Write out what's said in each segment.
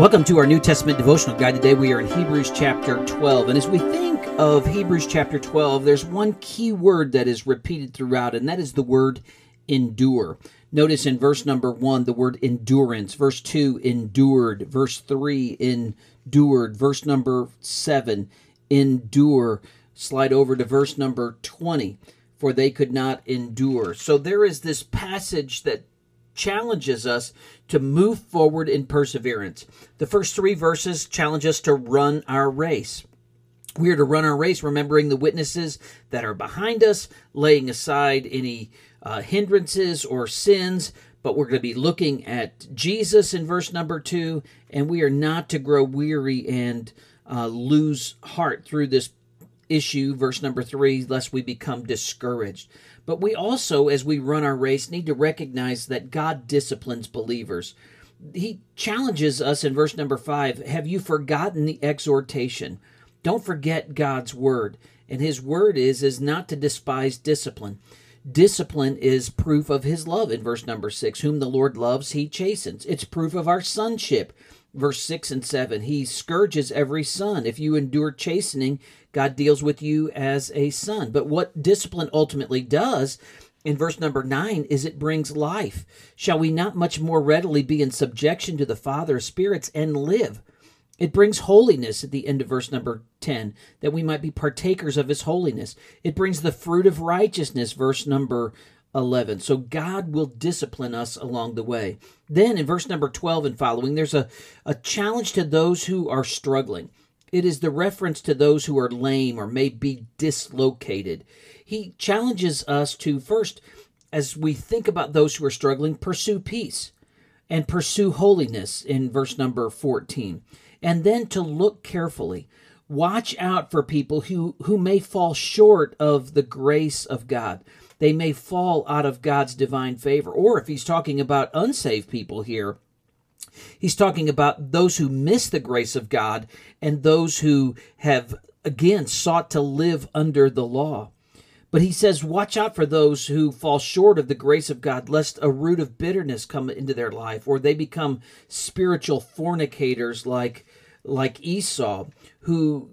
Welcome to our New Testament devotional guide. Today we are in Hebrews chapter 12. And as we think of Hebrews chapter 12, there's one key word that is repeated throughout, and that is the word endure. Notice in verse number 1 the word endurance, verse 2 endured, verse 3 endured, verse number 7 endure. Slide over to verse number 20 for they could not endure. So there is this passage that challenges us to move forward in perseverance. The first three verses challenge us to run our race. We are to run our race remembering the witnesses that are behind us, laying aside any uh, hindrances or sins, but we're going to be looking at Jesus in verse number two, and we are not to grow weary and uh, lose heart through this issue, verse number three, lest we become discouraged. But we also, as we run our race, need to recognize that God disciplines believers. He challenges us in verse number five Have you forgotten the exhortation? Don't forget God's word. And his word is, is not to despise discipline. Discipline is proof of his love in verse number six. Whom the Lord loves, he chastens. It's proof of our sonship verse 6 and 7 he scourges every son. If you endure chastening god deals with you as a son. But what discipline ultimately does in verse number 9 is it brings life. Shall we not much more readily be in subjection to the father of spirits and live? It brings holiness at the end of verse number 10 that we might be partakers of his holiness. It brings the fruit of righteousness verse number 11. So God will discipline us along the way. Then in verse number 12 and following, there's a, a challenge to those who are struggling. It is the reference to those who are lame or may be dislocated. He challenges us to first, as we think about those who are struggling, pursue peace and pursue holiness in verse number 14. And then to look carefully. Watch out for people who, who may fall short of the grace of God they may fall out of God's divine favor. Or if he's talking about unsaved people here, he's talking about those who miss the grace of God and those who have, again, sought to live under the law. But he says, Watch out for those who fall short of the grace of God, lest a root of bitterness come into their life, or they become spiritual fornicators like, like Esau, who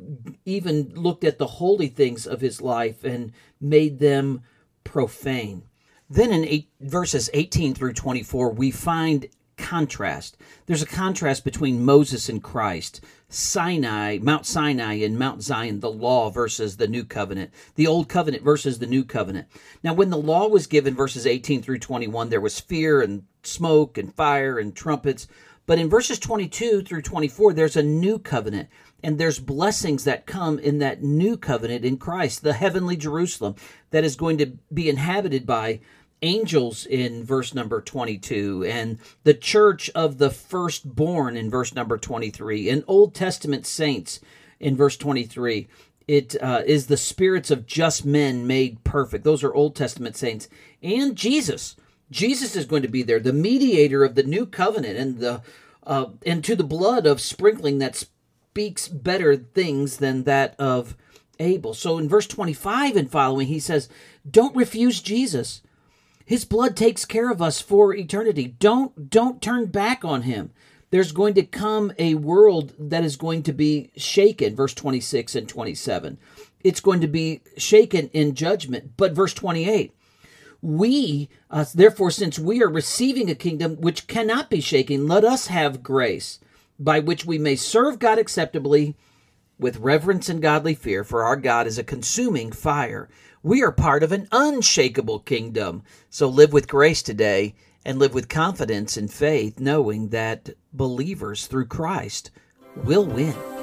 even looked at the holy things of his life and made them profane. Then in eight, verses 18 through 24, we find contrast. There's a contrast between Moses and Christ, Sinai, Mount Sinai and Mount Zion, the law versus the new covenant, the old covenant versus the new covenant. Now, when the law was given, verses 18 through 21, there was fear and smoke and fire and trumpets. But in verses 22 through 24, there's a new covenant, and there's blessings that come in that new covenant in Christ, the heavenly Jerusalem that is going to be inhabited by angels in verse number 22 and the church of the firstborn in verse number 23 and old testament saints in verse 23 It uh, is the spirits of just men made perfect. Those are old testament saints. And jesus Jesus is going to be there, the mediator of the new covenant, and the uh, and to the blood of sprinkling that speaks better things than that of Abel. So in verse 25 and following, he says, "Don't refuse Jesus. His blood takes care of us for eternity. Don't don't turn back on him." There's going to come a world that is going to be shaken, verse 26 and 27. It's going to be shaken in judgment. But verse 28, we, uh, therefore, since we are receiving a kingdom which cannot be shaken, let us have grace by which we may serve God acceptably with reverence and godly fear, for our God is a consuming fire. We are part of an unshakable kingdom. So live with grace today and live with confidence and faith, knowing that believers through Christ will win.